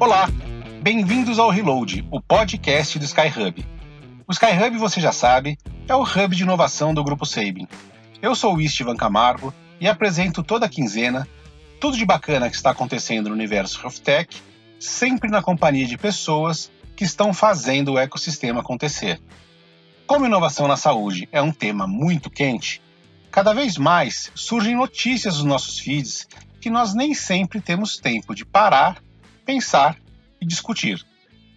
Olá, bem-vindos ao Reload, o podcast do Skyhub. O Skyhub, você já sabe, é o hub de inovação do Grupo Sabin. Eu sou o Istvan Camargo e apresento toda quinzena tudo de bacana que está acontecendo no universo Health Tech, sempre na companhia de pessoas que estão fazendo o ecossistema acontecer. Como inovação na saúde é um tema muito quente, cada vez mais surgem notícias nos nossos feeds que nós nem sempre temos tempo de parar, pensar e discutir.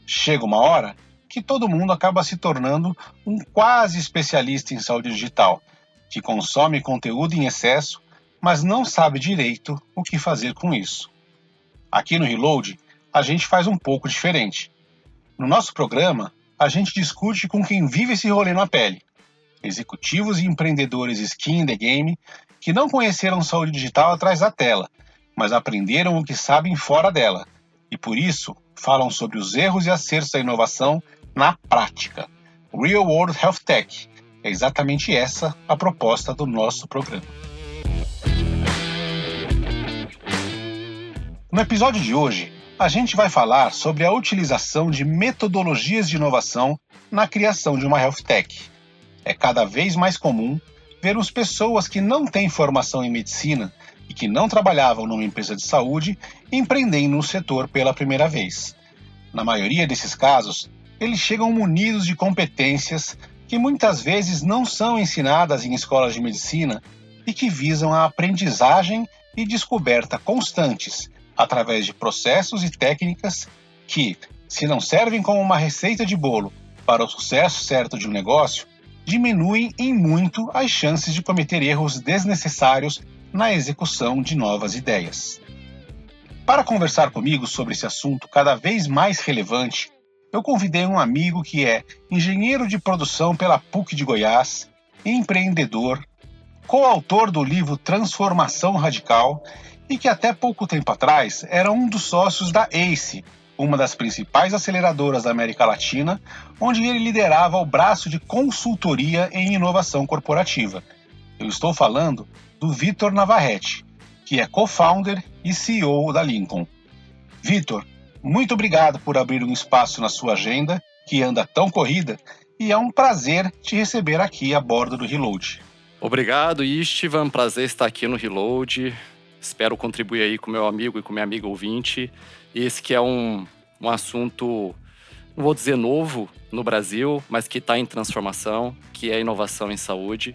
Chega uma hora que todo mundo acaba se tornando um quase especialista em saúde digital, que consome conteúdo em excesso, mas não sabe direito o que fazer com isso. Aqui no Reload, a gente faz um pouco diferente. No nosso programa, a gente discute com quem vive esse rolê na pele. Executivos e empreendedores skin in the game que não conheceram saúde digital atrás da tela, mas aprenderam o que sabem fora dela e por isso falam sobre os erros e acertos da inovação na prática. Real World Health Tech é exatamente essa a proposta do nosso programa. No episódio de hoje, a gente vai falar sobre a utilização de metodologias de inovação na criação de uma health tech. É cada vez mais comum vermos pessoas que não têm formação em medicina e que não trabalhavam numa empresa de saúde empreendendo no setor pela primeira vez. Na maioria desses casos, eles chegam munidos de competências que muitas vezes não são ensinadas em escolas de medicina e que visam a aprendizagem e descoberta constantes através de processos e técnicas que, se não servem como uma receita de bolo para o sucesso certo de um negócio, diminuem em muito as chances de cometer erros desnecessários na execução de novas ideias. Para conversar comigo sobre esse assunto cada vez mais relevante, eu convidei um amigo que é engenheiro de produção pela PUC de Goiás, empreendedor, coautor do livro Transformação Radical e que até pouco tempo atrás era um dos sócios da ACE, uma das principais aceleradoras da América Latina, onde ele liderava o braço de consultoria em inovação corporativa. Eu estou falando do Vitor Navarrete, que é co-founder e CEO da Lincoln. Vitor, muito obrigado por abrir um espaço na sua agenda, que anda tão corrida, e é um prazer te receber aqui a bordo do Reload. Obrigado, Istvan. Prazer estar aqui no Reload. Espero contribuir aí com meu amigo e com minha amiga ouvinte. Esse que é um, um assunto, não vou dizer novo no Brasil, mas que está em transformação, que é inovação em saúde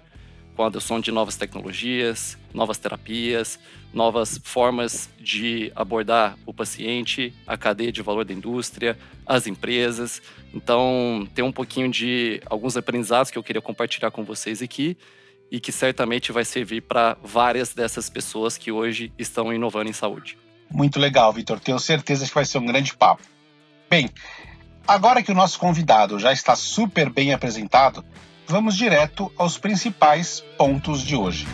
com a adoção de novas tecnologias, novas terapias, novas formas de abordar o paciente, a cadeia de valor da indústria, as empresas. Então, tem um pouquinho de alguns aprendizados que eu queria compartilhar com vocês aqui e que certamente vai servir para várias dessas pessoas que hoje estão inovando em saúde. Muito legal, Vitor. Tenho certeza que vai ser um grande papo. Bem, agora que o nosso convidado já está super bem apresentado, vamos direto aos principais pontos de hoje.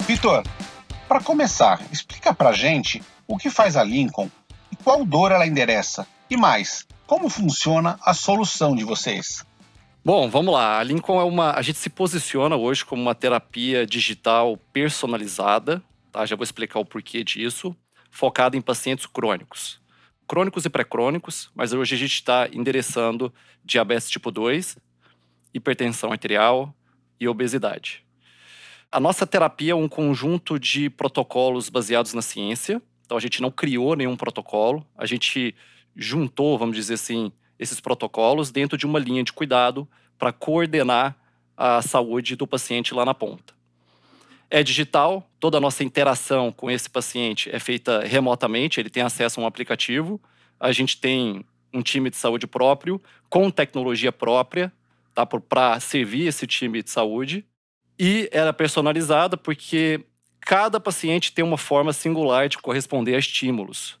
Vitor, para começar, explica para gente o que faz a Lincoln e qual dor ela endereça. E mais, como funciona a solução de vocês? Bom, vamos lá. A Lincoln é uma. A gente se posiciona hoje como uma terapia digital personalizada. Tá? Já vou explicar o porquê disso focada em pacientes crônicos. Crônicos e pré-crônicos, mas hoje a gente está endereçando diabetes tipo 2, hipertensão arterial e obesidade. A nossa terapia é um conjunto de protocolos baseados na ciência. Então a gente não criou nenhum protocolo, a gente juntou, vamos dizer assim, esses protocolos dentro de uma linha de cuidado para coordenar a saúde do paciente lá na ponta é digital, toda a nossa interação com esse paciente é feita remotamente, ele tem acesso a um aplicativo, a gente tem um time de saúde próprio, com tecnologia própria, tá, para servir esse time de saúde, e ela é personalizada porque cada paciente tem uma forma singular de corresponder a estímulos.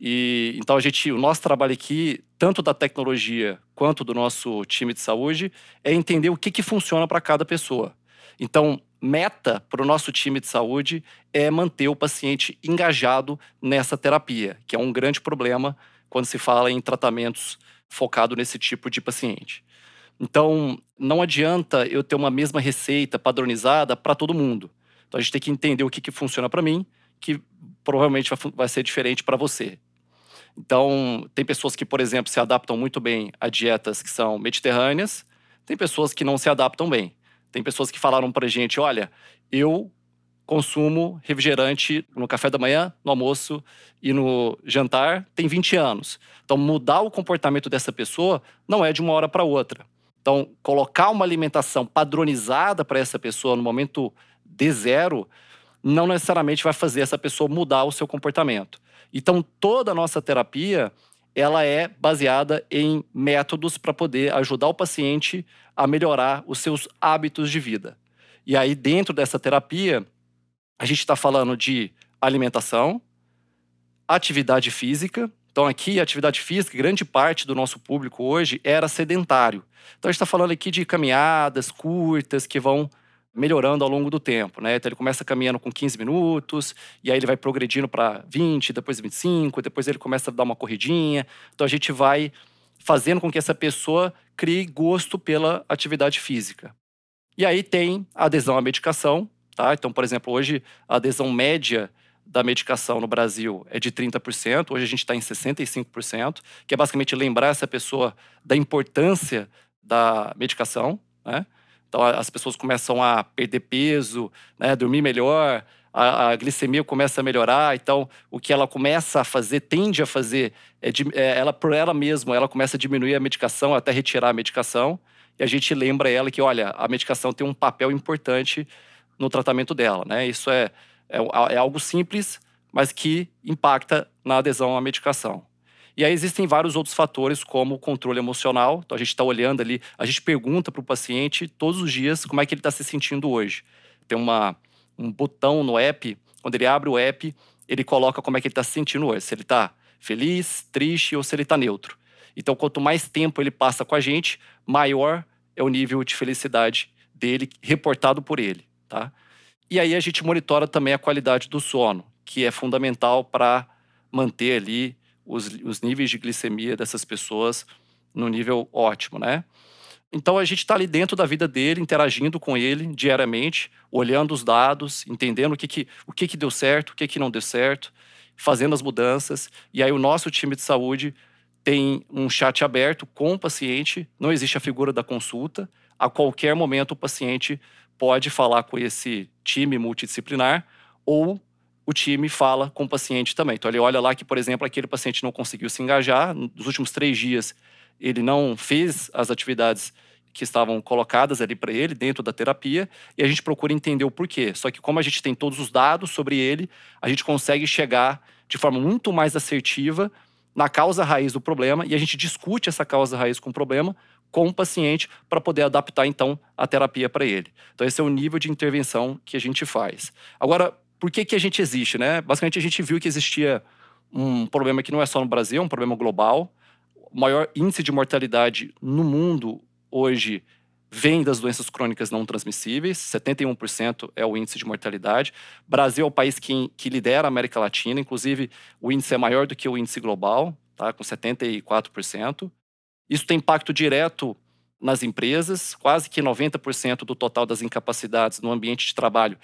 E então a gente, o nosso trabalho aqui, tanto da tecnologia quanto do nosso time de saúde, é entender o que, que funciona para cada pessoa. Então, meta para o nosso time de saúde é manter o paciente engajado nessa terapia, que é um grande problema quando se fala em tratamentos focado nesse tipo de paciente. Então, não adianta eu ter uma mesma receita padronizada para todo mundo. Então, a gente tem que entender o que, que funciona para mim, que provavelmente vai, vai ser diferente para você. Então, tem pessoas que, por exemplo, se adaptam muito bem a dietas que são mediterrâneas, tem pessoas que não se adaptam bem. Tem pessoas que falaram para gente: olha, eu consumo refrigerante no café da manhã, no almoço e no jantar tem 20 anos. Então, mudar o comportamento dessa pessoa não é de uma hora para outra. Então, colocar uma alimentação padronizada para essa pessoa no momento de zero não necessariamente vai fazer essa pessoa mudar o seu comportamento. Então, toda a nossa terapia ela é baseada em métodos para poder ajudar o paciente a melhorar os seus hábitos de vida. E aí, dentro dessa terapia, a gente está falando de alimentação, atividade física, então, aqui, atividade física, grande parte do nosso público hoje era sedentário. Então, a gente está falando aqui de caminhadas curtas que vão melhorando ao longo do tempo, né? Então, ele começa caminhando com 15 minutos, e aí ele vai progredindo para 20, depois 25, depois ele começa a dar uma corridinha. Então, a gente vai fazendo com que essa pessoa crie gosto pela atividade física. E aí tem a adesão à medicação, tá? Então, por exemplo, hoje a adesão média da medicação no Brasil é de 30%, hoje a gente está em 65%, que é basicamente lembrar essa pessoa da importância da medicação, né? Então as pessoas começam a perder peso, né, dormir melhor, a, a, glicemia começa a melhorar, então o que ela começa a fazer, tende a fazer, é, é ela por ela mesma, ela começa a diminuir a medicação até retirar a medicação, e a gente lembra ela que, olha, a medicação tem um papel importante no tratamento dela, né? Isso é é, é algo simples, mas que impacta na adesão à medicação. E aí existem vários outros fatores, como o controle emocional. Então a gente está olhando ali, a gente pergunta para o paciente todos os dias como é que ele está se sentindo hoje. Tem uma, um botão no app, quando ele abre o app, ele coloca como é que ele está se sentindo hoje. Se ele está feliz, triste ou se ele está neutro. Então, quanto mais tempo ele passa com a gente, maior é o nível de felicidade dele reportado por ele, tá? E aí a gente monitora também a qualidade do sono, que é fundamental para manter ali os, os níveis de glicemia dessas pessoas no nível ótimo, né? Então a gente está ali dentro da vida dele, interagindo com ele diariamente, olhando os dados, entendendo o que, que, o que, que deu certo, o que, que não deu certo, fazendo as mudanças. E aí o nosso time de saúde tem um chat aberto com o paciente, não existe a figura da consulta. A qualquer momento o paciente pode falar com esse time multidisciplinar ou o time fala com o paciente também. Então ele olha lá que, por exemplo, aquele paciente não conseguiu se engajar, nos últimos três dias ele não fez as atividades que estavam colocadas ali para ele dentro da terapia e a gente procura entender o porquê. Só que como a gente tem todos os dados sobre ele, a gente consegue chegar de forma muito mais assertiva na causa raiz do problema e a gente discute essa causa raiz com o problema com o paciente para poder adaptar então a terapia para ele. Então esse é o nível de intervenção que a gente faz. Agora, por que que a gente existe, né? Basicamente a gente viu que existia um problema que não é só no Brasil, é um problema global. O maior índice de mortalidade no mundo hoje vem das doenças crônicas não transmissíveis, 71% é o índice de mortalidade. Brasil é o país que, que lidera a América Latina, inclusive o índice é maior do que o índice global, tá? com 74%. Isso tem impacto direto nas empresas, quase que 90% do total das incapacidades no ambiente de trabalho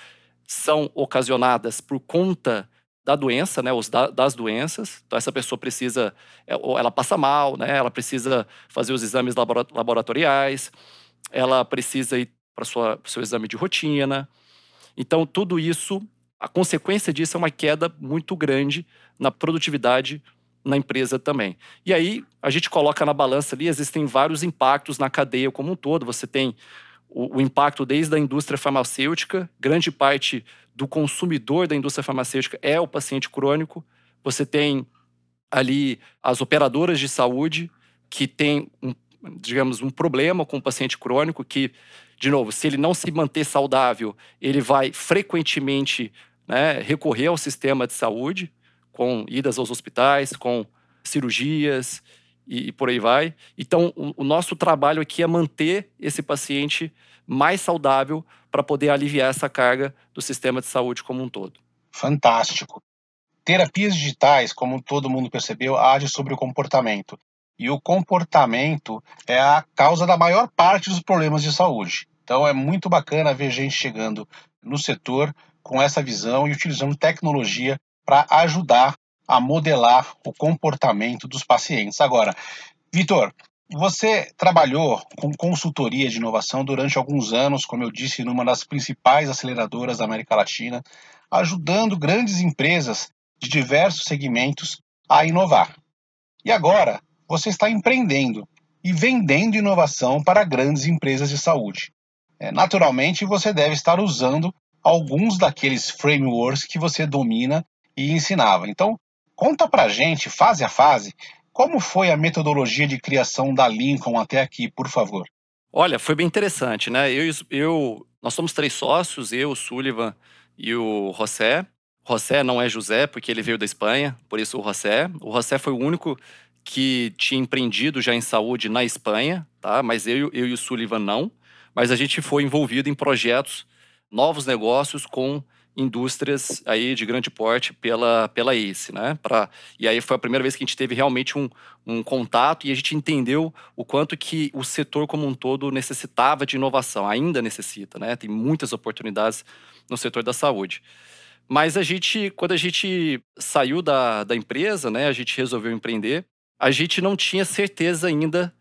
são ocasionadas por conta da doença, né, os da, das doenças. Então essa pessoa precisa, é, ela passa mal, né, ela precisa fazer os exames laboratoriais, ela precisa ir para o seu exame de rotina. Então tudo isso, a consequência disso é uma queda muito grande na produtividade na empresa também. E aí a gente coloca na balança ali, existem vários impactos na cadeia como um todo. Você tem o, o, impacto desde a indústria farmacêutica, grande parte do consumidor da indústria farmacêutica é o paciente crônico. Você tem ali as operadoras de saúde que têm, um, digamos, um problema com o paciente crônico que, de novo, se ele não se manter saudável, ele vai frequentemente né, recorrer ao sistema de saúde com idas aos hospitais, com cirurgias e, e por aí vai. Então, o, o nosso trabalho aqui é manter esse paciente mais saudável para poder aliviar essa carga do sistema de saúde como um todo. Fantástico. Terapias digitais, como todo mundo percebeu, agem sobre o comportamento. e o comportamento é a causa da maior parte dos problemas de saúde. Então é muito bacana ver gente chegando no setor com essa visão e utilizando tecnologia para ajudar a modelar o comportamento dos pacientes. Agora, Vitor, você trabalhou com consultoria de inovação durante alguns anos, como eu disse, numa das principais aceleradoras da América Latina, ajudando grandes empresas de diversos segmentos a inovar. E agora, você está empreendendo e vendendo inovação para grandes empresas de saúde. É, naturalmente, você deve estar usando alguns daqueles frameworks que você domina e ensinava. Então, conta para gente, fase a fase, como foi a metodologia de criação da Lincoln até aqui, por favor? Olha, foi bem interessante, né? Eu, eu, nós somos três sócios, eu, o Sullivan e o José. José não é José, porque ele veio da Espanha, por isso o José. O José foi o único que tinha empreendido já em saúde na Espanha, tá? Mas eu, eu e o Sullivan não. Mas a gente foi envolvido em projetos, novos negócios com indústrias aí de grande porte pela, pela ACE, né? Pra, e aí foi a primeira vez que a gente teve realmente um, um contato e a gente entendeu o quanto que o setor como um todo necessitava de inovação, ainda necessita, né? Tem muitas oportunidades no setor da saúde. Mas a gente, quando a gente saiu da, da empresa, né? A gente resolveu empreender, a gente não tinha certeza ainda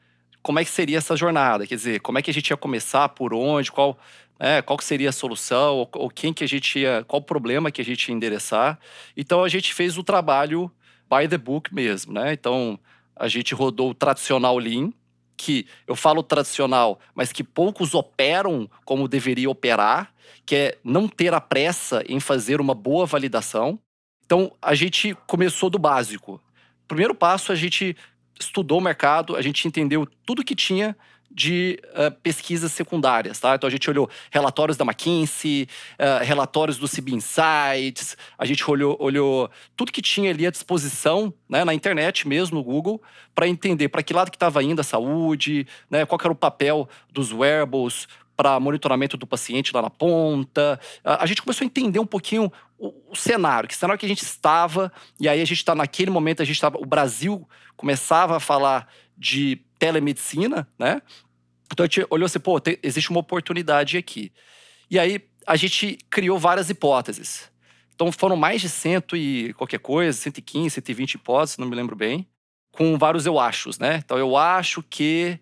como é que seria essa jornada, quer dizer, como é que a gente ia começar, por onde, qual é, qual seria a solução, ou, ou, quem que a gente ia, qual o problema que a gente ia endereçar. Então a gente fez o trabalho by the book mesmo, né? Então a gente rodou o tradicional Lean, que eu falo tradicional, mas que poucos operam como deveria operar, que é não ter a pressa em fazer uma boa validação. Então a gente começou do básico. Primeiro passo, a gente estudou o mercado, a gente entendeu tudo que tinha de uh, pesquisas secundárias, tá? Então a gente olhou relatórios da McKinsey, uh, relatórios do CB Insights, a gente olhou, olhou tudo que tinha ali à disposição, né, na internet mesmo, no Google, para entender para que lado que estava indo a saúde, né, qual era o papel dos wearables para monitoramento do paciente lá na ponta. A gente começou a entender um pouquinho o, o cenário, que cenário que a gente estava, e aí a gente está naquele momento, a gente estava, o Brasil começava a falar de telemedicina, né? Então a gente olhou assim, pô, tem, existe uma oportunidade aqui. E aí a gente criou várias hipóteses. Então foram mais de cento e qualquer coisa, 115, 120 hipóteses, não me lembro bem, com vários eu achos, né? Então eu acho que,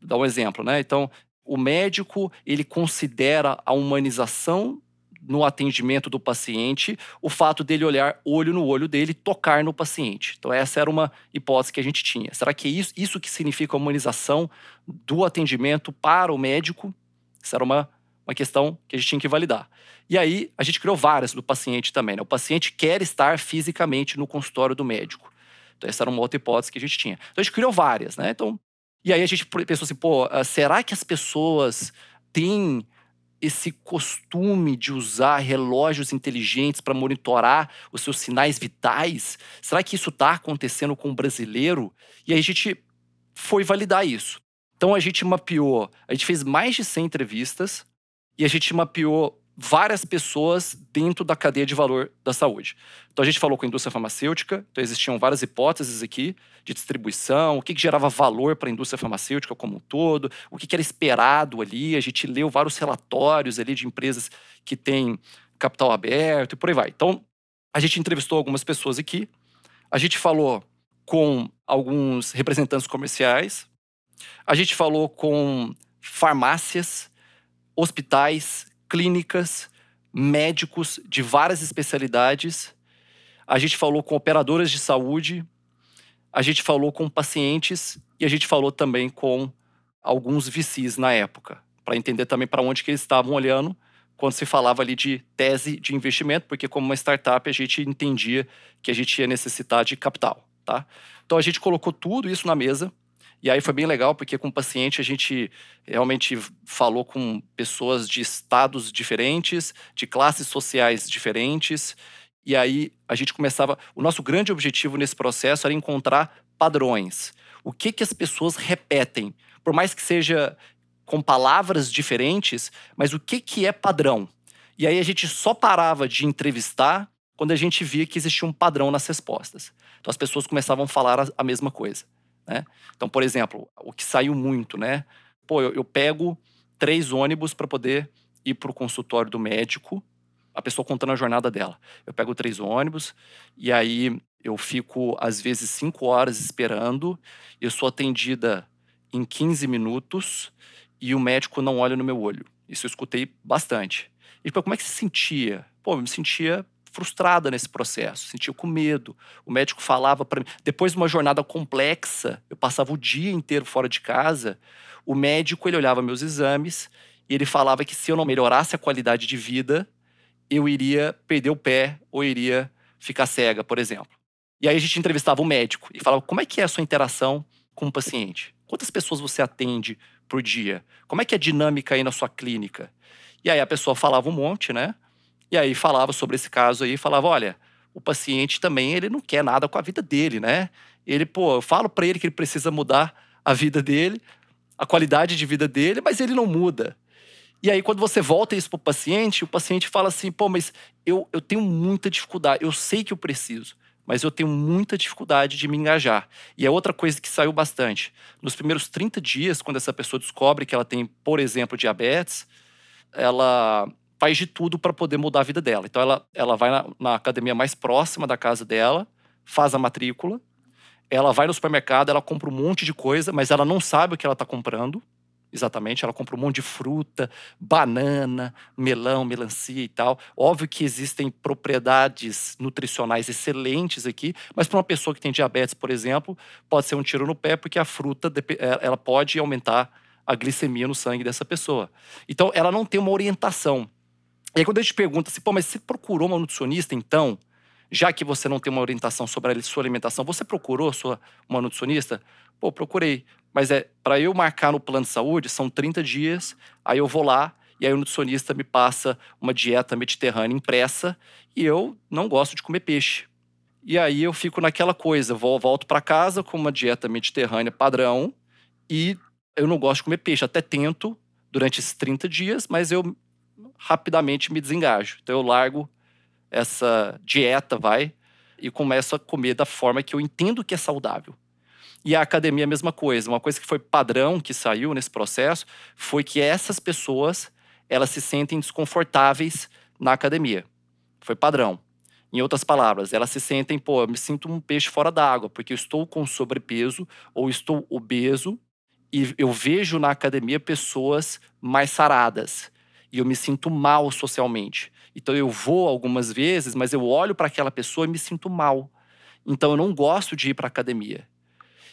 dá um exemplo, né? Então o médico ele considera a humanização no atendimento do paciente o fato dele olhar olho no olho dele, tocar no paciente. Então, essa era uma hipótese que a gente tinha. Será que é isso, isso que significa a humanização do atendimento para o médico? Essa era uma, uma questão que a gente tinha que validar. E aí, a gente criou várias do paciente também. Né? O paciente quer estar fisicamente no consultório do médico. Então, essa era uma outra hipótese que a gente tinha. Então, a gente criou várias, né? Então, e aí a gente pensou assim, pô, ah, será que as pessoas têm esse costume de usar relógios inteligentes para monitorar os seus sinais vitais? Será que isso está acontecendo com o brasileiro? E aí a gente foi validar isso. Então a gente mapeou, a gente fez mais de 100 entrevistas e a gente mapeou várias pessoas dentro da cadeia de valor da saúde. Então a gente falou com a indústria farmacêutica, então existiam várias hipóteses aqui de distribuição, o que, que gerava valor para a indústria farmacêutica como um todo, o que, que era esperado ali. A gente leu vários relatórios ali de empresas que têm capital aberto e por aí vai. Então a gente entrevistou algumas pessoas aqui, a gente falou com alguns representantes comerciais, a gente falou com farmácias, hospitais, clínicas, médicos de várias especialidades. A gente falou com operadoras de saúde, a gente falou com pacientes e a gente falou também com alguns VCs na época, para entender também para onde que eles estavam olhando quando se falava ali de tese de investimento, porque como uma startup a gente entendia que a gente ia necessitar de capital, tá? Então a gente colocou tudo isso na mesa, e aí foi bem legal, porque com o paciente a gente realmente falou com pessoas de estados diferentes, de classes sociais diferentes. E aí a gente começava. O nosso grande objetivo nesse processo era encontrar padrões. O que, que as pessoas repetem? Por mais que seja com palavras diferentes, mas o que, que é padrão? E aí a gente só parava de entrevistar quando a gente via que existia um padrão nas respostas. Então as pessoas começavam a falar a mesma coisa né? Então, por exemplo, o que saiu muito, né? Pô, eu, eu pego três ônibus para poder ir para o consultório do médico, a pessoa contando a jornada dela. Eu pego três ônibus e aí eu fico, às vezes, cinco horas esperando, eu sou atendida em 15 minutos e o médico não olha no meu olho. Isso eu escutei bastante. E pô, como é que se sentia? Pô, eu me sentia frustrada nesse processo, sentia com medo. O médico falava para mim. Depois de uma jornada complexa, eu passava o dia inteiro fora de casa. O médico ele olhava meus exames e ele falava que se eu não melhorasse a qualidade de vida, eu iria perder o pé ou iria ficar cega, por exemplo. E aí a gente entrevistava o médico e falava como é que é a sua interação com o paciente? Quantas pessoas você atende por dia? Como é que é a dinâmica aí na sua clínica? E aí a pessoa falava um monte, né? E aí falava sobre esse caso aí, falava, olha, o paciente também, ele não quer nada com a vida dele, né? Ele, pô, eu falo para ele que ele precisa mudar a vida dele, a qualidade de vida dele, mas ele não muda. E aí, quando você volta isso pro paciente, o paciente fala assim, pô, mas eu, eu tenho muita dificuldade, eu sei que eu preciso, mas eu tenho muita dificuldade de me engajar. E é outra coisa que saiu bastante. Nos primeiros 30 dias, quando essa pessoa descobre que ela tem, por exemplo, diabetes, ela faz de tudo para poder mudar a vida dela. Então, ela, ela vai na, na academia mais próxima da casa dela, faz a matrícula, ela vai no supermercado, ela compra um monte de coisa, mas ela não sabe o que ela está comprando. Exatamente, ela compra um monte de fruta, banana, melão, melancia e tal. Óbvio que existem propriedades nutricionais excelentes aqui, mas para uma pessoa que tem diabetes, por exemplo, pode ser um tiro no pé, porque a fruta é, ela pode aumentar a glicemia no sangue dessa pessoa. Então, ela não tem uma orientação. E aí, quando a gente pergunta assim, pô, mas você procurou uma nutricionista então? Já que você não tem uma orientação sobre a sua alimentação, você procurou sua, uma nutricionista? Pô, procurei. Mas é para eu marcar no plano de saúde, são 30 dias, aí eu vou lá e aí o nutricionista me passa uma dieta mediterrânea impressa e eu não gosto de comer peixe. E aí eu fico naquela coisa, volto para casa com uma dieta mediterrânea padrão e eu não gosto de comer peixe, até tento durante esses 30 dias, mas eu rapidamente me desengajo. Então eu largo essa dieta, vai, e começo a comer da forma que eu entendo que é saudável. E a academia a mesma coisa. Uma coisa que foi padrão que saiu nesse processo foi que essas pessoas elas se sentem desconfortáveis na academia. Foi padrão. Em outras palavras, elas se sentem, pô, eu me sinto um peixe fora d'água, porque eu estou com sobrepeso ou estou obeso e eu vejo na academia pessoas mais saradas e eu me sinto mal socialmente. Então eu vou algumas vezes, mas eu olho para aquela pessoa e me sinto mal. Então eu não gosto de ir para academia.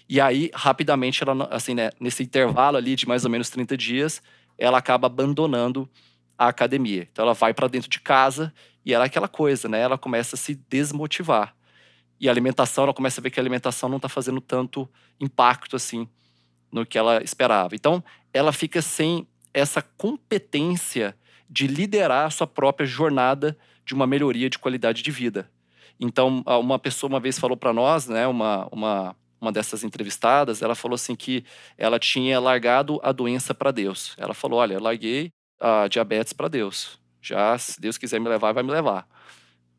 E aí, rapidamente, ela, assim, né, nesse intervalo ali de mais ou menos 30 dias, ela acaba abandonando a academia. Então ela vai para dentro de casa e ela é aquela coisa, né? Ela começa a se desmotivar. E a alimentação, ela começa a ver que a alimentação não está fazendo tanto impacto assim no que ela esperava. Então, ela fica sem essa competência de liderar a sua própria jornada de uma melhoria de qualidade de vida. Então, uma pessoa uma vez falou para nós, né, uma, uma uma dessas entrevistadas, ela falou assim que ela tinha largado a doença para Deus. Ela falou: "Olha, eu larguei a diabetes para Deus. Já se Deus quiser me levar, vai me levar".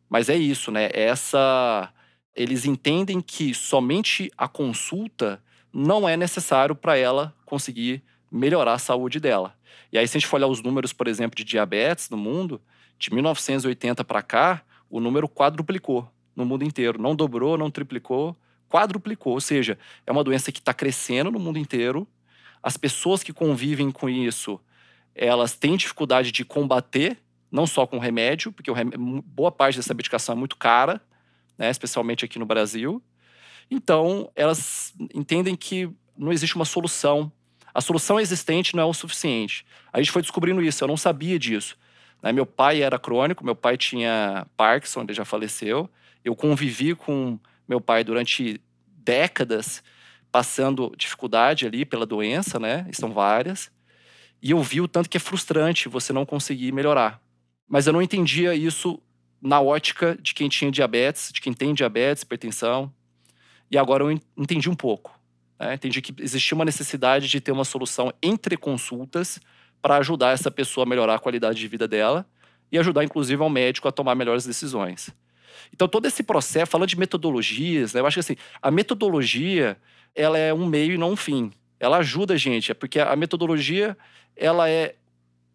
Mas é isso, né? Essa eles entendem que somente a consulta não é necessário para ela conseguir melhorar a saúde dela. E aí se a gente for olhar os números, por exemplo, de diabetes no mundo, de 1980 para cá, o número quadruplicou no mundo inteiro, não dobrou, não triplicou, quadruplicou, ou seja, é uma doença que está crescendo no mundo inteiro. As pessoas que convivem com isso, elas têm dificuldade de combater, não só com remédio, porque boa parte dessa medicação é muito cara, né, especialmente aqui no Brasil. Então, elas entendem que não existe uma solução. A solução existente não é o suficiente. A gente foi descobrindo isso, eu não sabia disso. Né? Meu pai era crônico, meu pai tinha Parkinson, ele já faleceu. Eu convivi com meu pai durante décadas passando dificuldade ali pela doença, né? Estão várias. E eu vi o tanto que é frustrante você não conseguir melhorar. Mas eu não entendia isso na ótica de quem tinha diabetes, de quem tem diabetes, hipertensão. E agora eu entendi um pouco. Né? Entendi que existia uma necessidade de ter uma solução entre consultas para ajudar essa pessoa a melhorar a qualidade de vida dela e ajudar, inclusive, ao médico a tomar melhores decisões. Então, todo esse processo, falando de metodologias, né, eu acho que assim, a metodologia ela é um meio e não um fim. Ela ajuda a gente, é porque a metodologia ela é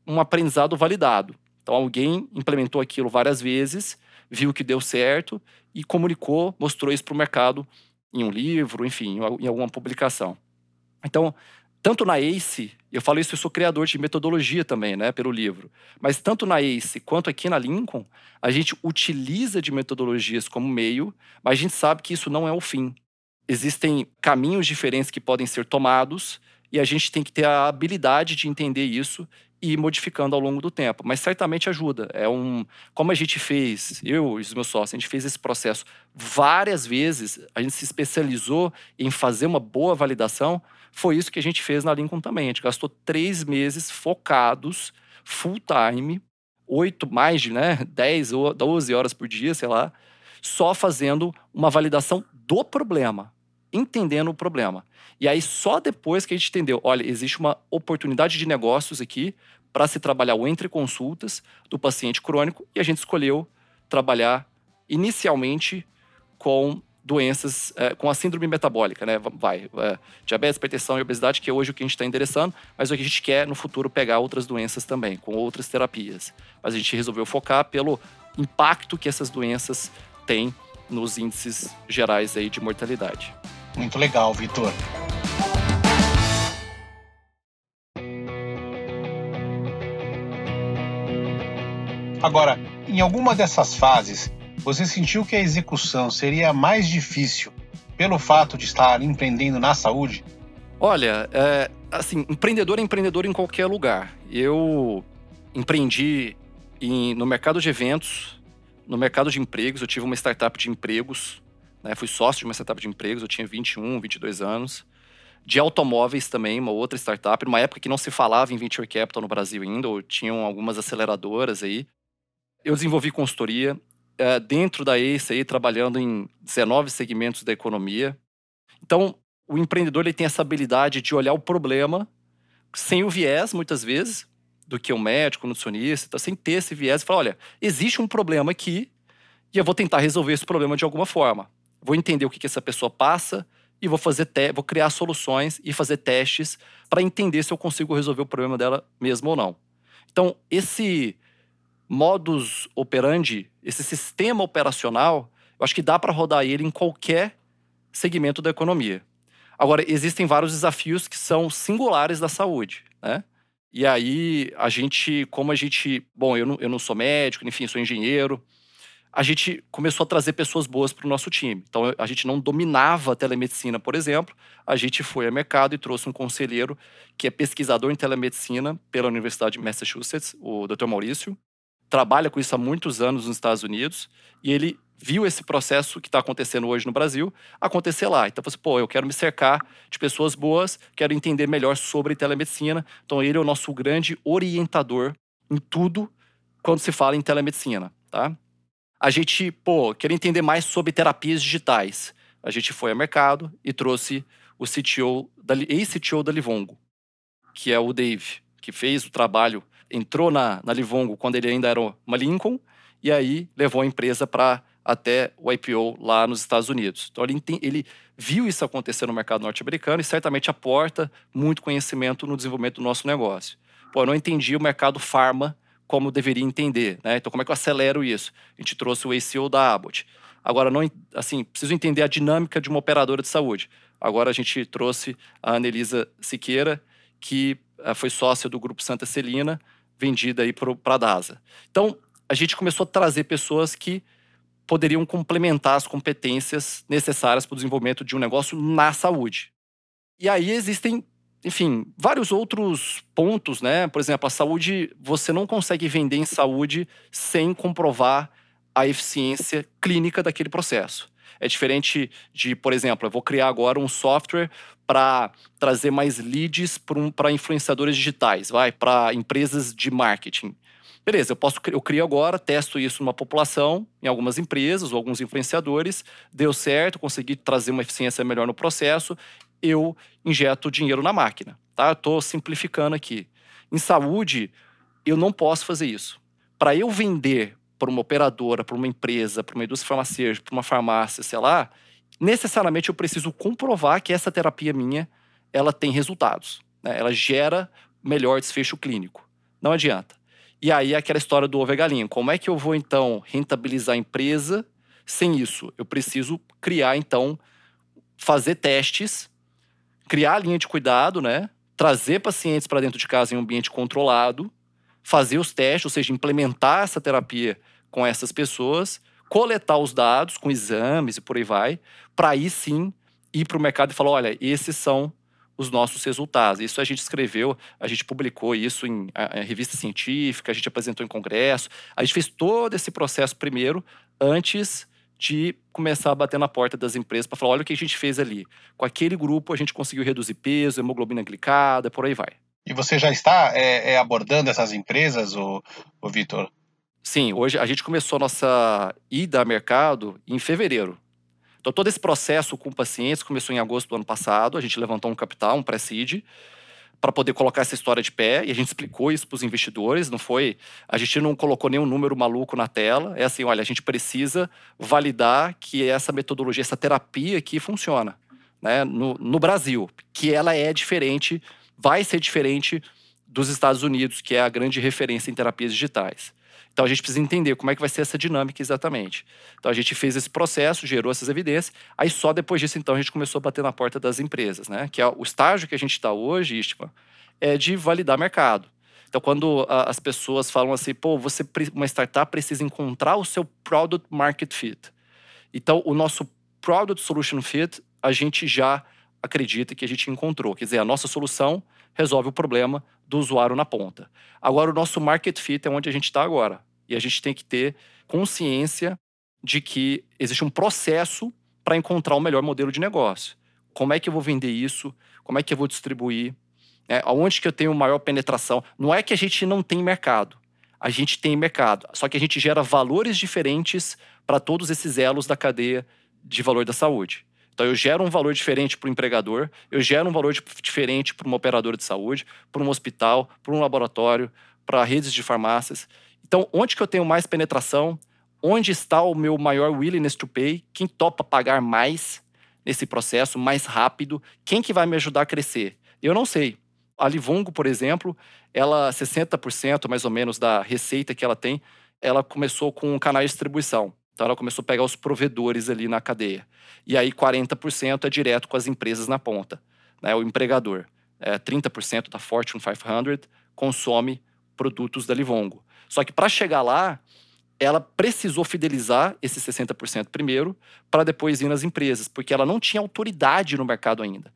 um aprendizado validado. Então, alguém implementou aquilo várias vezes, viu que deu certo e comunicou, mostrou isso para o mercado em um livro, enfim, em alguma publicação. Então, tanto na ACE, eu falo isso, eu sou criador de metodologia também, né, pelo livro, mas tanto na ACE quanto aqui na Lincoln, a gente utiliza de metodologias como meio, mas a gente sabe que isso não é o fim. Existem caminhos diferentes que podem ser tomados e a gente tem que ter a habilidade de entender isso e modificando ao longo do tempo. Mas certamente ajuda. É um, como a gente fez, eu e os meus sócios, a gente fez esse processo várias vezes. A gente se especializou em fazer uma boa validação foi isso que a gente fez na Lincoln também. A gente gastou três meses focados, full time, oito, mais de né, 10 ou 12 horas por dia, sei lá, só fazendo uma validação do problema, entendendo o problema. E aí, só depois que a gente entendeu, olha, existe uma oportunidade de negócios aqui para se trabalhar o entre consultas do paciente crônico, e a gente escolheu trabalhar inicialmente com doenças é, com a síndrome metabólica, né? Vai, é, diabetes, hipertensão e obesidade, que é hoje o que a gente está endereçando, mas o que a gente quer no futuro pegar outras doenças também, com outras terapias. Mas a gente resolveu focar pelo impacto que essas doenças têm nos índices gerais aí de mortalidade. Muito legal, Vitor. Agora, em alguma dessas fases, você sentiu que a execução seria mais difícil pelo fato de estar empreendendo na saúde? Olha, é, assim, empreendedor é empreendedor em qualquer lugar. Eu empreendi em, no mercado de eventos, no mercado de empregos. Eu tive uma startup de empregos, né? fui sócio de uma startup de empregos. Eu tinha 21, 22 anos. De automóveis também, uma outra startup, numa época que não se falava em venture capital no Brasil ainda, ou tinham algumas aceleradoras aí. Eu desenvolvi consultoria, é, dentro da ACE, aí, trabalhando em 19 segmentos da economia. Então, o empreendedor ele tem essa habilidade de olhar o problema sem o viés, muitas vezes, do que um médico, um nutricionista, sem ter esse viés e falar: olha, existe um problema aqui e eu vou tentar resolver esse problema de alguma forma. Vou entender o que, que essa pessoa passa e vou fazer vou criar soluções e fazer testes para entender se eu consigo resolver o problema dela mesmo ou não. Então, esse modus operandi, esse sistema operacional, eu acho que dá para rodar ele em qualquer segmento da economia. Agora, existem vários desafios que são singulares da saúde, né? E aí, a gente, como a gente. Bom, eu não, eu não sou médico, enfim, sou engenheiro. A gente começou a trazer pessoas boas para o nosso time. Então, a gente não dominava a telemedicina, por exemplo. A gente foi ao mercado e trouxe um conselheiro que é pesquisador em telemedicina pela Universidade de Massachusetts, o Dr. Maurício trabalha com isso há muitos anos nos Estados Unidos e ele viu esse processo que está acontecendo hoje no Brasil acontecer lá. Então, você, pô, eu quero me cercar de pessoas boas, quero entender melhor sobre telemedicina. Então, ele é o nosso grande orientador em tudo quando se fala em telemedicina, tá? A gente, pô, quer entender mais sobre terapias digitais. A gente foi ao mercado e trouxe o CTO, da, ex-CTO da Livongo, que é o Dave, que fez o trabalho entrou na, na Livongo quando ele ainda era uma Lincoln, e aí levou a empresa para até o IPO lá nos Estados Unidos. Então ele, ele viu isso acontecer no mercado norte-americano e certamente aporta muito conhecimento no desenvolvimento do nosso negócio. Pô, eu não entendi o mercado farma como deveria entender, né? Então como é que eu acelero isso? A gente trouxe o ACO da Abbott. Agora, não, assim, preciso entender a dinâmica de uma operadora de saúde. Agora a gente trouxe a Anelisa Siqueira, que eh, foi sócia do Grupo Santa Celina, vendida aí para a DASA. Então, a gente começou a trazer pessoas que poderiam complementar as competências necessárias para o desenvolvimento de um negócio na saúde. E aí existem, enfim, vários outros pontos, né? Por exemplo, a saúde, você não consegue vender em saúde sem comprovar a eficiência clínica daquele processo. É diferente de, por exemplo, eu vou criar agora um software para trazer mais leads para influenciadores digitais, vai, para empresas de marketing. Beleza, eu posso eu crio agora, testo isso numa população, em algumas empresas ou alguns influenciadores, deu certo, consegui trazer uma eficiência melhor no processo, eu injeto dinheiro na máquina, tá? Estou simplificando aqui. Em saúde, eu não posso fazer isso. Para eu vender para uma operadora, para uma empresa, para uma indústria farmacêutica, para uma farmácia, sei lá, necessariamente eu preciso comprovar que essa terapia minha ela tem resultados. Né? Ela gera melhor desfecho clínico. Não adianta. E aí aquela história do ovo e galinha. Como é que eu vou então rentabilizar a empresa sem isso? Eu preciso criar então, fazer testes, criar a linha de cuidado, né? Trazer pacientes para dentro de casa em um ambiente controlado, fazer os testes, ou seja, implementar essa terapia com essas pessoas, coletar os dados com exames e por aí vai, para aí sim ir para o mercado e falar: olha, esses são os nossos resultados. Isso a gente escreveu, a gente publicou isso em, em, revista científica, a gente apresentou em congresso, a gente fez todo esse processo primeiro, antes de começar a bater na porta das empresas para falar: olha o que a gente fez ali. Com aquele grupo a gente conseguiu reduzir peso, hemoglobina glicada, por aí vai. E você já está é, é, abordando essas empresas, o, o Vitor? Sim, hoje a gente começou a nossa ida a mercado em fevereiro. Então, todo esse processo com pacientes começou em agosto do ano passado. A gente levantou um capital, um pré-seed, para poder colocar essa história de pé. E a gente explicou isso para os investidores. Não foi. A gente não colocou nenhum número maluco na tela. É assim: olha, a gente precisa validar que essa metodologia, essa terapia aqui funciona né, no, no Brasil, que ela é diferente, vai ser diferente dos Estados Unidos, que é a grande referência em terapias digitais. Então a gente precisa entender como é que vai ser essa dinâmica exatamente. Então a gente fez esse processo, gerou essas evidências, aí só depois disso então a gente começou a bater na porta das empresas, né? Que é o estágio que a gente está hoje, Istvan, é de validar mercado. Então quando a, as pessoas falam assim, pô, você uma startup precisa encontrar o seu product market fit. Então o nosso product solution fit a gente já acredita que a gente encontrou. Quer dizer, a nossa solução resolve o problema do usuário na ponta. Agora, o nosso market fit é onde a gente está agora. E a gente tem que ter consciência de que existe um processo para encontrar o melhor modelo de negócio. Como é que eu vou vender isso? Como é que eu vou distribuir? É, aonde que eu tenho maior penetração? Não é que a gente não tem mercado. A gente tem mercado. Só que a gente gera valores diferentes para todos esses elos da cadeia de valor da saúde. Então, eu gero um valor diferente para o empregador, eu gero um valor diferente para uma operadora de saúde, para um hospital, para um laboratório, para redes de farmácias. Então, onde que eu tenho mais penetração? Onde está o meu maior willingness to pay? Quem topa pagar mais nesse processo, mais rápido? Quem que vai me ajudar a crescer? Eu não sei. A Livongo, por exemplo, ela 60% mais ou menos da receita que ela tem, ela começou com um canal de distribuição. Então ela começou a pegar os provedores ali na cadeia. E aí 40% é direto com as empresas na ponta, né? O empregador. É, 30% da Fortune 500 consome produtos da Livongo. Só que para chegar lá, ela precisou fidelizar esses 60% primeiro, para depois ir nas empresas, porque ela não tinha autoridade no mercado ainda.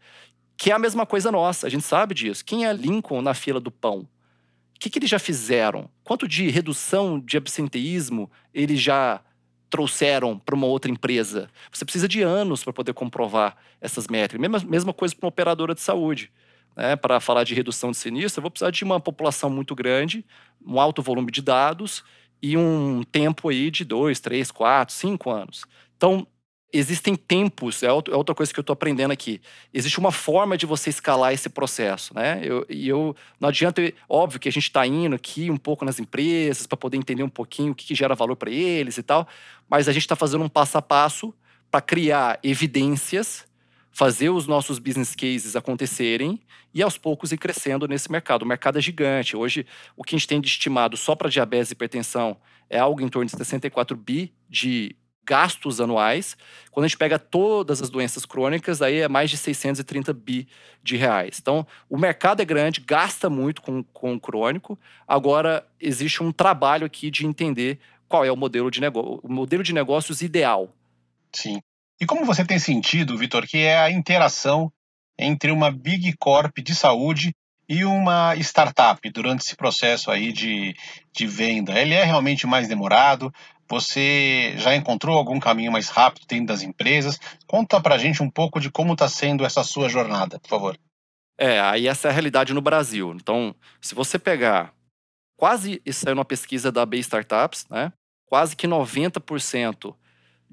Que é a mesma coisa nossa, a gente sabe disso. Quem é Lincoln na fila do pão? O que, que eles já fizeram? Quanto de redução de absenteísmo eles já trouxeram para uma outra empresa? Você precisa de anos para poder comprovar essas métricas. Mesma, mesma coisa para uma operadora de saúde né, para falar de redução de sinistro, eu vou precisar de uma população muito grande, um alto volume de dados e um tempo aí de dois, três, quatro, cinco anos. Então, existem tempos, é, é outra coisa que eu estou aprendendo aqui. Existe uma forma de você escalar esse processo, né? Eu, e eu não adianta, óbvio que a gente está indo aqui um pouco nas empresas para poder entender um pouquinho o que, que gera valor para eles e tal, mas a gente está fazendo um passo a passo para criar evidências fazer os nossos business cases acontecerem e aos poucos ir crescendo nesse mercado. O mercado é gigante. Hoje, o que a gente tem de estimado só para diabetes e hipertensão é algo em torno de 64 bi de gastos anuais. Quando a gente pega todas as doenças crônicas, aí é mais de 630 bi de reais. Então, o mercado é grande, gasta muito com, com o crônico. Agora, existe um trabalho aqui de entender qual é o modelo de, negócio, o modelo de negócios ideal. Sim. E como você tem sentido, Vitor, que é a interação entre uma big corp de saúde e uma startup durante esse processo aí de, de venda? Ele é realmente mais demorado? Você já encontrou algum caminho mais rápido dentro das empresas? Conta pra gente um pouco de como está sendo essa sua jornada, por favor. É, aí essa é a realidade no Brasil. Então, se você pegar quase, isso é uma pesquisa da B Startups, né? Quase que 90%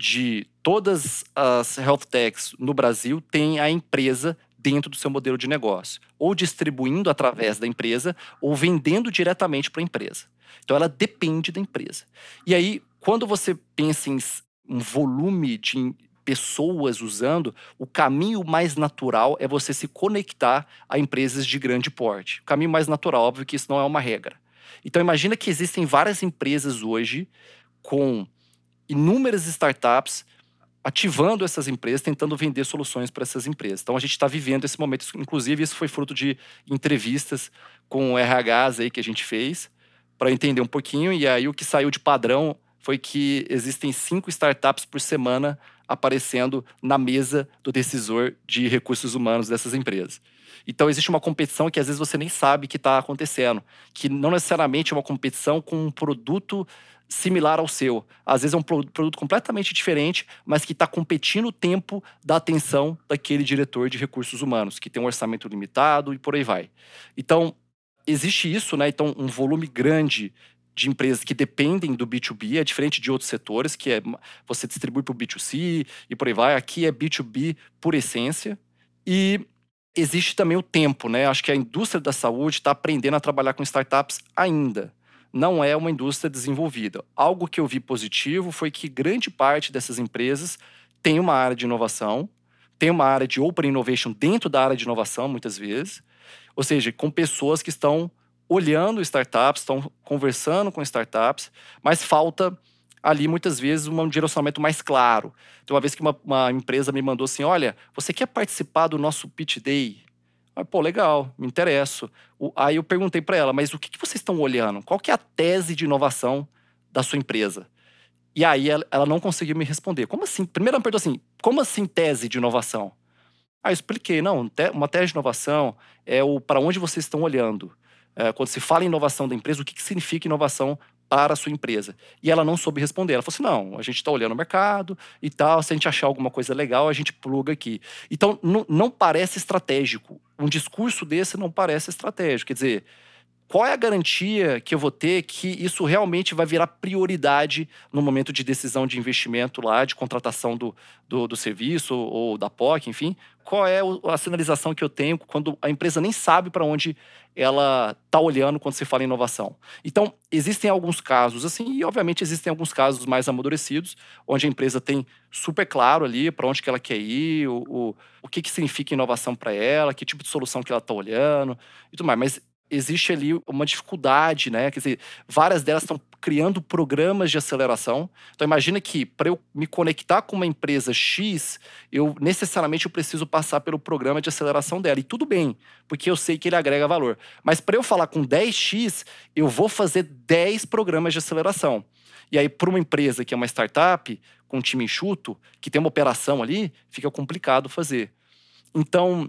de todas as health techs no Brasil têm a empresa dentro do seu modelo de negócio, ou distribuindo através da empresa, ou vendendo diretamente para a empresa. Então ela depende da empresa. E aí, quando você pensa em um volume de pessoas usando, o caminho mais natural é você se conectar a empresas de grande porte. O caminho mais natural, óbvio que isso não é uma regra. Então imagina que existem várias empresas hoje com inúmeras startups ativando essas empresas, tentando vender soluções para essas empresas. Então a gente está vivendo esse momento, inclusive isso foi fruto de entrevistas com RHs aí que a gente fez para entender um pouquinho e aí o que saiu de padrão foi que existem cinco startups por semana aparecendo na mesa do decisor de recursos humanos dessas empresas. Então existe uma competição que às vezes você nem sabe que está acontecendo, que não necessariamente é uma competição com um produto similar ao seu. Às vezes é um produto completamente diferente, mas que está competindo o tempo da atenção daquele diretor de recursos humanos, que tem um orçamento limitado e por aí vai. Então, existe isso, né? Então, um volume grande de empresas que dependem do B2B, é diferente de outros setores, que é você distribui para o B2C e por aí vai. Aqui é B2B por essência. E existe também o tempo, né? Acho que a indústria da saúde está aprendendo a trabalhar com startups ainda não é uma indústria desenvolvida. Algo que eu vi positivo foi que grande parte dessas empresas tem uma área de inovação, tem uma área de open innovation dentro da área de inovação, muitas vezes, ou seja, com pessoas que estão olhando startups, estão conversando com startups, mas falta ali muitas vezes um direcionamento mais claro. Então, uma vez que uma, uma empresa me mandou assim: olha, você quer participar do nosso pitch day? Mas, pô, legal, me interesso. O, aí eu perguntei para ela, mas o que, que, vocês estão olhando? Qual que é a tese de inovação da sua empresa? E aí ela, ela não conseguiu me responder. Como assim? Primeiro ela me perguntou assim, como assim tese de inovação? Aí eu expliquei, não, uma tese de inovação é o para onde vocês estão olhando. É, quando se fala em inovação da empresa, o que, que significa inovação para a sua empresa. E ela não soube responder. Ela falou assim: não, a gente está olhando o mercado e tal, se a gente achar alguma coisa legal, a gente pluga aqui. Então, não parece estratégico. Um discurso desse não parece estratégico. Quer dizer, qual é a garantia que eu vou ter que isso realmente vai virar prioridade no momento de decisão de investimento lá, de contratação do, do, do serviço ou da POC, enfim? Qual é a sinalização que eu tenho quando a empresa nem sabe para onde ela está olhando quando se fala em inovação? Então, existem alguns casos assim, e obviamente existem alguns casos mais amadurecidos, onde a empresa tem super claro ali para onde que ela quer ir, o, o, o que, que significa inovação para ela, que tipo de solução que ela está olhando e tudo mais. Mas existe ali uma dificuldade, né? Quer dizer, várias delas estão criando programas de aceleração. Então imagina que para eu me conectar com uma empresa X, eu necessariamente eu preciso passar pelo programa de aceleração dela. E tudo bem, porque eu sei que ele agrega valor. Mas para eu falar com 10X, eu vou fazer 10 programas de aceleração. E aí, para uma empresa que é uma startup, com um time enxuto, que tem uma operação ali, fica complicado fazer. Então,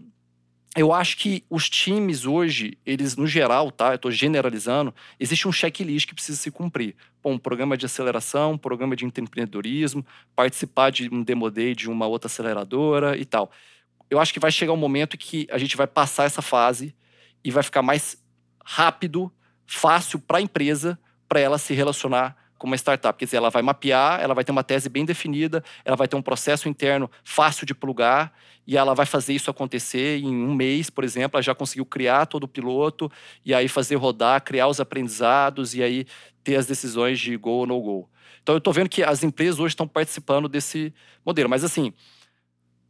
eu acho que os times hoje, eles no geral, tá? Eu estou generalizando, existe um checklist que precisa se cumprir. Bom, um programa de aceleração, um programa de empreendedorismo, participar de um demo day de uma outra aceleradora e tal. Eu acho que vai chegar um momento que a gente vai passar essa fase e vai ficar mais rápido, fácil para a empresa, para ela se relacionar com uma startup. Quer dizer, ela vai mapear, ela vai ter uma tese bem definida, ela vai ter um processo interno fácil de plugar e ela vai fazer isso acontecer em um mês, por exemplo. Ela já conseguiu criar todo o piloto e aí fazer rodar, criar os aprendizados e aí ter as decisões de go ou no go. Então eu estou vendo que as empresas hoje estão participando desse modelo. Mas assim,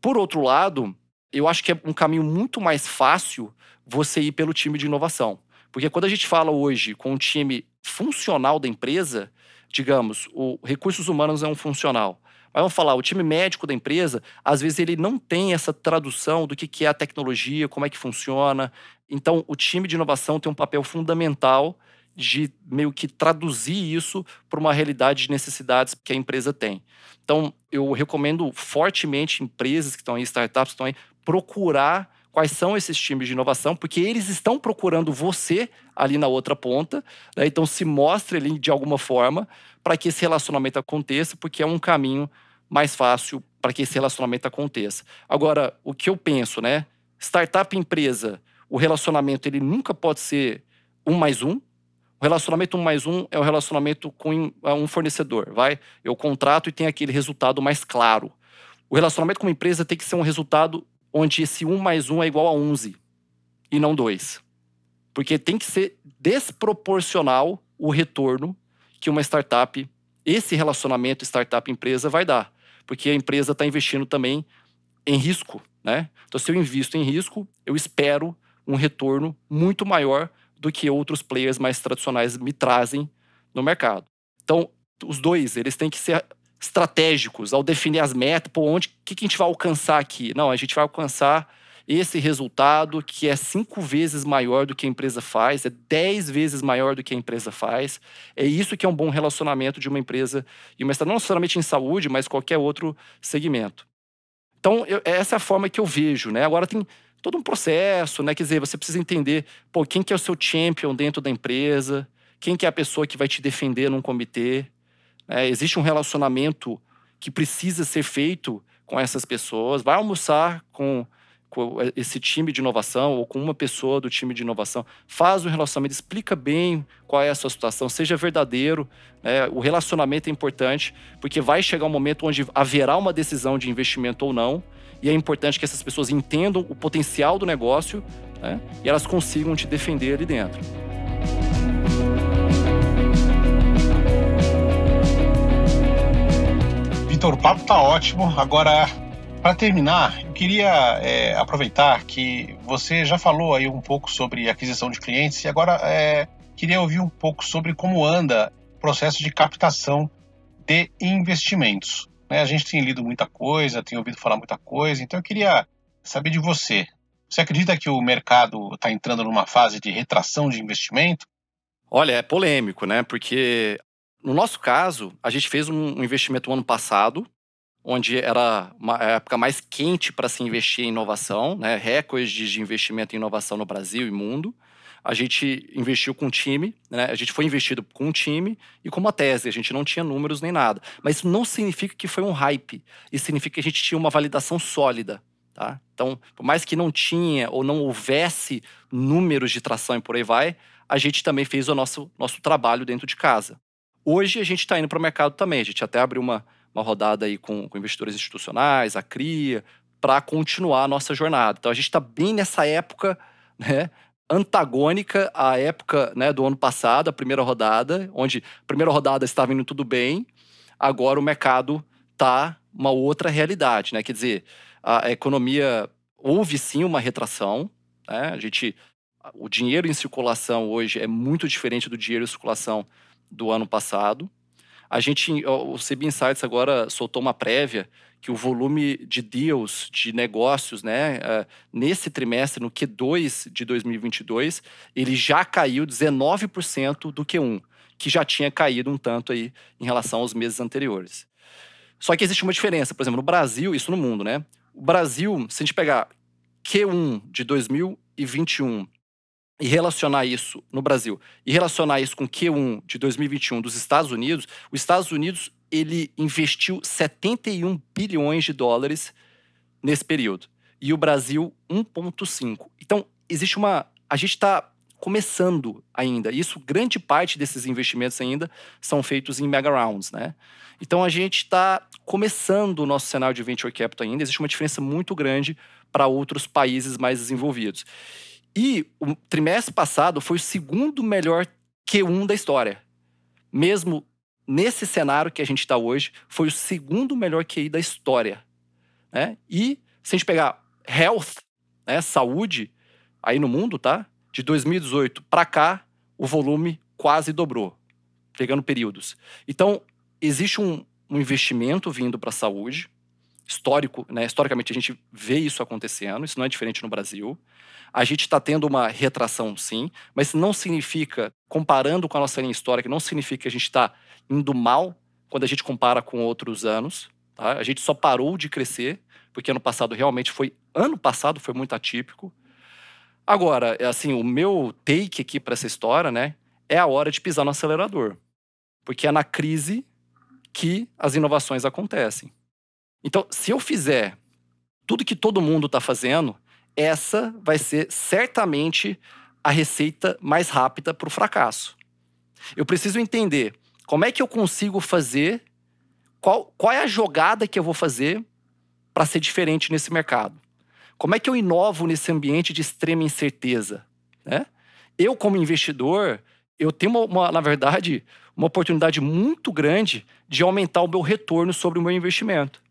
por outro lado, eu acho que é um caminho muito mais fácil você ir pelo time de inovação. Porque quando a gente fala hoje com o time funcional da empresa, digamos, o recursos humanos é um funcional. Mas vamos falar, o time médico da empresa, às vezes ele não tem essa tradução do que é a tecnologia, como é que funciona. Então, o time de inovação tem um papel fundamental de meio que traduzir isso para uma realidade de necessidades que a empresa tem. Então, eu recomendo fortemente empresas que estão aí, startups que estão aí, procurar quais são esses times de inovação, porque eles estão procurando você ali na outra ponta, né? então se mostre ali de alguma forma para que esse relacionamento aconteça, porque é um caminho mais fácil para que esse relacionamento aconteça. Agora, o que eu penso, né? Startup empresa, o relacionamento ele nunca pode ser um mais um. O relacionamento um mais um é o relacionamento com um fornecedor, vai? Eu contrato e tem aquele resultado mais claro. O relacionamento com uma empresa tem que ser um resultado onde esse 1 mais 1 é igual a 11 e não 2. Porque tem que ser desproporcional o retorno que uma startup, esse relacionamento startup-empresa vai dar. Porque a empresa está investindo também em risco, né? Então, se eu invisto em risco, eu espero um retorno muito maior do que outros players mais tradicionais me trazem no mercado. Então, os dois, eles têm que ser estratégicos ao definir as metas, por onde, que, que a gente vai alcançar aqui? Não, a gente vai alcançar esse resultado que é cinco vezes maior do que a empresa faz, é dez vezes maior do que a empresa faz. É isso que é um bom relacionamento de uma empresa e uma não necessariamente em saúde, mas qualquer outro segmento. Então, eu, essa é a forma que eu vejo, né? Agora tem todo um processo, né? Quer dizer, você precisa entender, pô, quem que é o seu champion dentro da empresa, quem que é a pessoa que vai te defender num comitê. É, existe um relacionamento que precisa ser feito com essas pessoas. Vai almoçar com, com, esse time de inovação ou com uma pessoa do time de inovação. Faz o relacionamento, explica bem qual é a sua situação, seja verdadeiro. É, o relacionamento é importante, porque vai chegar um momento onde haverá uma decisão de investimento ou não. E é importante que essas pessoas entendam o potencial do negócio né, e elas consigam te defender ali dentro. Vitor, o papo tá ótimo. Agora, para terminar, eu queria é, aproveitar que você já falou aí um pouco sobre aquisição de clientes e agora é, queria ouvir um pouco sobre como anda o processo de captação de investimentos. Né? A gente tem lido muita coisa, tem ouvido falar muita coisa, então eu queria saber de você. Você acredita que o mercado está entrando numa fase de retração de investimento? Olha, é polêmico, né? Porque no nosso caso, a gente fez um investimento no ano passado, onde era uma época mais quente para se investir em inovação, né? recordes de investimento em inovação no Brasil e mundo. A gente investiu com um time, né? a gente foi investido com um time e com uma tese, a gente não tinha números nem nada. Mas isso não significa que foi um hype, isso significa que a gente tinha uma validação sólida. Tá? Então, por mais que não tinha ou não houvesse números de tração e por aí vai, a gente também fez o nosso, nosso trabalho dentro de casa. Hoje a gente está indo para o mercado também. A gente até abriu uma, uma rodada aí com, com investidores institucionais, a CRIA, para continuar a nossa jornada. Então a gente está bem nessa época, né? Antagônica à época né, do ano passado, a primeira rodada, onde a primeira rodada estava indo tudo bem, agora o mercado está uma outra realidade, né? Quer dizer, a economia houve sim uma retração, né? A gente, o dinheiro em circulação hoje é muito diferente do dinheiro em circulação do ano passado. A gente, o CB Insights agora soltou uma prévia que o volume de deals, de negócios, né, uh, nesse trimestre, no Q2 de 2022, ele já caiu 19% do Q1, que já tinha caído um tanto aí em relação aos meses anteriores. Só que existe uma diferença, por exemplo, no Brasil, isso no mundo, né? O Brasil, se a gente pegar Q1 de 2021 e relacionar isso no Brasil e relacionar isso com o Q1 de 2021 dos Estados Unidos, os Estados Unidos ele investiu 71 bilhões de dólares nesse período e o Brasil 1,5. Então existe uma, a gente está começando ainda. Isso grande parte desses investimentos ainda são feitos em mega rounds, né? Então a gente está começando o nosso cenário de venture capital ainda. Existe uma diferença muito grande para outros países mais desenvolvidos. E o trimestre passado foi o segundo melhor Q1 da história. Mesmo nesse cenário que a gente está hoje, foi o segundo melhor QI da história. Né? E se a gente pegar health, né, saúde, aí no mundo, tá? De 2018 para cá, o volume quase dobrou, pegando períodos. Então, existe um, um investimento vindo para a saúde, histórico, né? Historicamente a gente vê isso acontecendo, isso não é diferente no Brasil. A gente está tendo uma retração, sim, mas não significa, comparando com a nossa linha histórica, não significa que a gente está indo mal quando a gente compara com outros anos. Tá? A gente só parou de crescer, porque ano passado realmente foi. Ano passado foi muito atípico. Agora, é assim, o meu take aqui para essa história, né, é a hora de pisar no acelerador. Porque é na crise que as inovações acontecem. Então, se eu fizer tudo que todo mundo está fazendo, essa vai ser certamente a receita mais rápida para o fracasso. Eu preciso entender como é que eu consigo fazer, qual, qual é a jogada que eu vou fazer para ser diferente nesse mercado. Como é que eu inovo nesse ambiente de extrema incerteza? Né? Eu, como investidor, eu tenho, uma, uma, na verdade, uma oportunidade muito grande de aumentar o meu retorno sobre o meu investimento.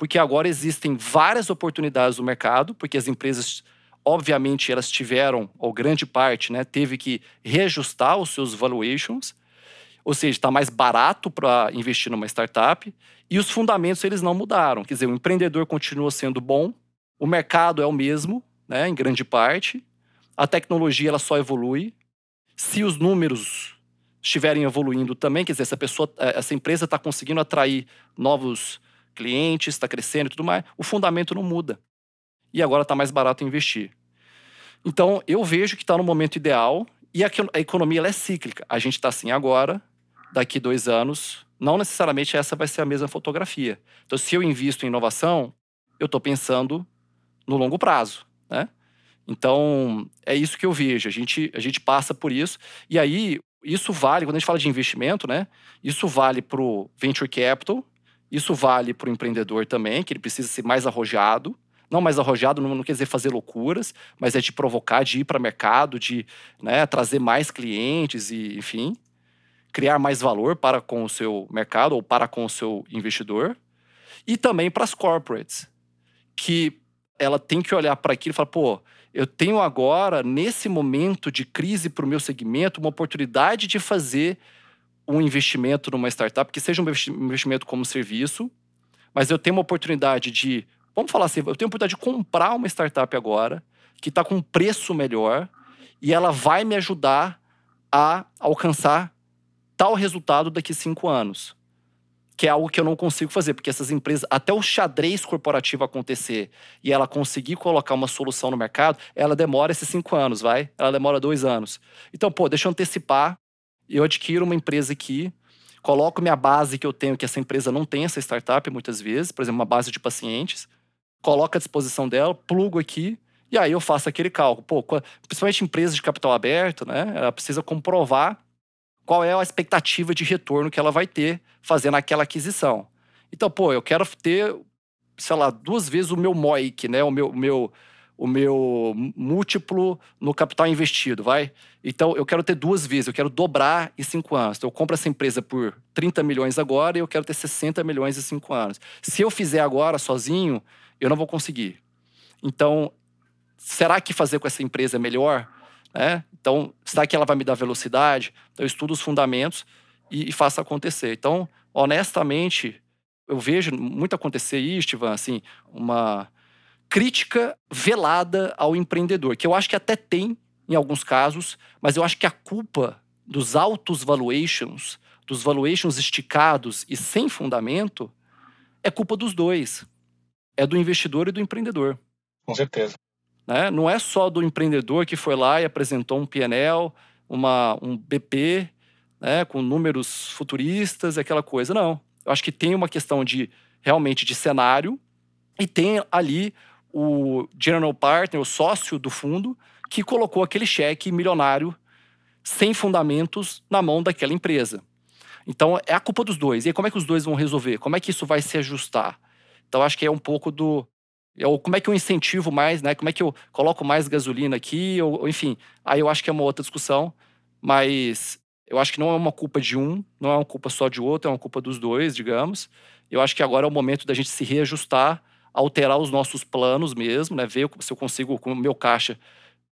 Porque agora existem várias oportunidades no mercado, porque as empresas, obviamente, elas tiveram, ou grande parte, né, teve que reajustar os seus valuations, ou seja, está mais barato para investir numa startup, e os fundamentos eles não mudaram. Quer dizer, o empreendedor continua sendo bom, o mercado é o mesmo, né, em grande parte, a tecnologia ela só evolui. Se os números estiverem evoluindo também, quer dizer, essa pessoa, eh, essa empresa está conseguindo atrair novos clientes, está crescendo e tudo mais, o fundamento não muda. E agora está mais barato investir. Então, eu vejo que está no momento ideal e a, a economia é cíclica. A gente está assim agora, daqui dois anos, não necessariamente essa vai ser a mesma fotografia. Então, se eu invisto em inovação, eu estou pensando no longo prazo, né? Então, é isso que eu vejo. A gente, a gente passa por isso. E aí, isso vale, quando a gente fala de investimento, né? Isso vale para o venture capital, isso vale para o empreendedor também, que ele precisa ser mais arrojado. Não mais arrojado não, quer dizer fazer loucuras, mas é de provocar, de ir para o mercado, de né, trazer mais clientes e, enfim, criar mais valor para com o seu mercado ou para com o seu investidor. E também para as corporates, que ela tem que olhar para aquilo e falar, pô, eu tenho agora, nesse momento de crise para o meu segmento, uma oportunidade de fazer um investimento numa startup, que seja um investimento como serviço, mas eu tenho uma oportunidade de, vamos falar assim, eu tenho a oportunidade de comprar uma startup agora, que está com um preço melhor, e ela vai me ajudar a alcançar tal resultado daqui cinco anos. Que é algo que eu não consigo fazer, porque essas empresas, até o xadrez corporativo acontecer e ela conseguir colocar uma solução no mercado, ela demora esses cinco anos, vai? Ela demora dois anos. Então, pô, deixa eu antecipar eu adquiro uma empresa aqui, coloco minha base que eu tenho, que essa empresa não tem, essa startup, muitas vezes, por exemplo, uma base de pacientes, coloco à disposição dela, plugo aqui, e aí eu faço aquele cálculo. Pô, principalmente empresas de capital aberto, né? Ela precisa comprovar qual é a expectativa de retorno que ela vai ter fazendo aquela aquisição. Então, pô, eu quero ter, sei lá, duas vezes o meu MOIC, né? O meu, o meu o meu múltiplo no capital investido, vai? Então, eu quero ter duas vezes, eu quero dobrar em cinco anos. Então, eu compro essa empresa por 30 milhões agora e eu quero ter 60 milhões em cinco anos. Se eu fizer agora sozinho, eu não vou conseguir. Então, será que fazer com essa empresa é melhor? É? Então, será que ela vai me dar velocidade? Então, eu estudo os fundamentos e, e faço acontecer. Então, honestamente, eu vejo muito acontecer isso, Ivan, assim, uma crítica velada ao empreendedor, que eu acho que até tem em alguns casos, mas eu acho que a culpa dos altos valuations, dos valuations esticados e sem fundamento, é culpa dos dois. É do investidor e do empreendedor. Com certeza. Né? Não é só do empreendedor que foi lá e apresentou um PNL, uma, um BP, né, com números futuristas, aquela coisa. Não. Eu acho que tem uma questão de realmente de cenário e tem ali o general partner, o sócio do fundo, que colocou aquele cheque milionário sem fundamentos na mão daquela empresa. Então é a culpa dos dois. E como é que os dois vão resolver? Como é que isso vai se ajustar? Então acho que é um pouco do é como é que eu incentivo mais, né? Como é que eu coloco mais gasolina aqui, ou, enfim. Aí eu acho que é uma outra discussão, mas eu acho que não é uma culpa de um, não é uma culpa só de outro, é uma culpa dos dois, digamos. Eu acho que agora é o momento da gente se reajustar alterar os nossos planos mesmo, né? Ver se eu consigo, com o meu caixa,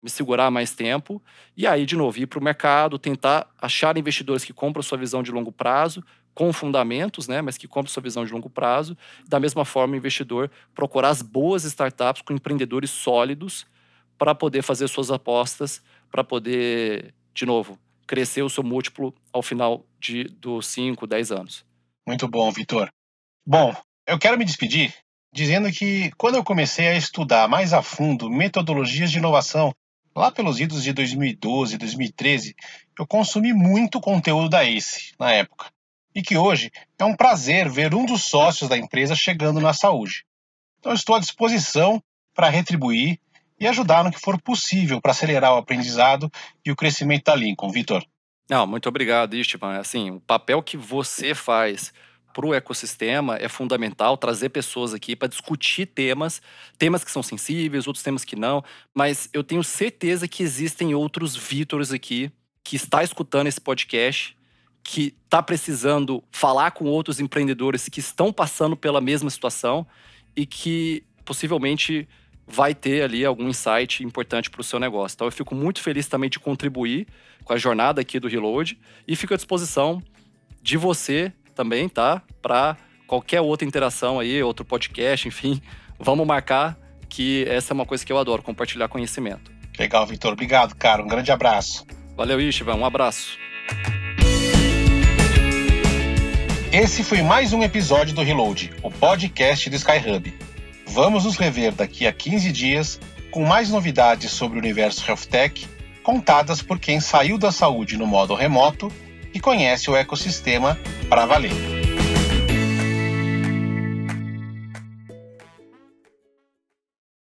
me segurar mais tempo. E aí, de novo, ir para o mercado, tentar achar investidores que compram sua visão de longo prazo, com fundamentos, né? Mas que compram sua visão de longo prazo. Da mesma forma, o investidor procurar as boas startups com empreendedores sólidos para poder fazer suas apostas, para poder, de novo, crescer o seu múltiplo ao final de, dos 5, 10 anos. Muito bom, Vitor. Bom, eu quero me despedir dizendo que quando eu comecei a estudar mais a fundo metodologias de inovação, lá pelos idos de 2012, 2013, eu consumi muito conteúdo da ACE na época. E que hoje é um prazer ver um dos sócios da empresa chegando na saúde. Então estou à disposição para retribuir e ajudar no que for possível para acelerar o aprendizado e o crescimento da Lincoln, Vitor. Não, muito obrigado, Istvan. Assim, o papel que você faz para o ecossistema é fundamental trazer pessoas aqui para discutir temas, temas que são sensíveis, outros temas que não, mas eu tenho certeza que existem outros Vítores aqui que está escutando esse podcast, que está precisando falar com outros empreendedores que estão passando pela mesma situação e que possivelmente vai ter ali algum insight importante para o seu negócio. Então eu fico muito feliz também de contribuir com a jornada aqui do Reload e fico à disposição de você também, tá? Para qualquer outra interação aí, outro podcast, enfim, vamos marcar que essa é uma coisa que eu adoro, compartilhar conhecimento. Legal, Vitor. Obrigado, cara. Um grande abraço. Valeu, Ishivan. Um abraço. Esse foi mais um episódio do Reload, o podcast do Skyhub. Vamos nos rever daqui a 15 dias com mais novidades sobre o universo Health Tech, contadas por quem saiu da saúde no modo remoto e conhece o ecossistema para valer.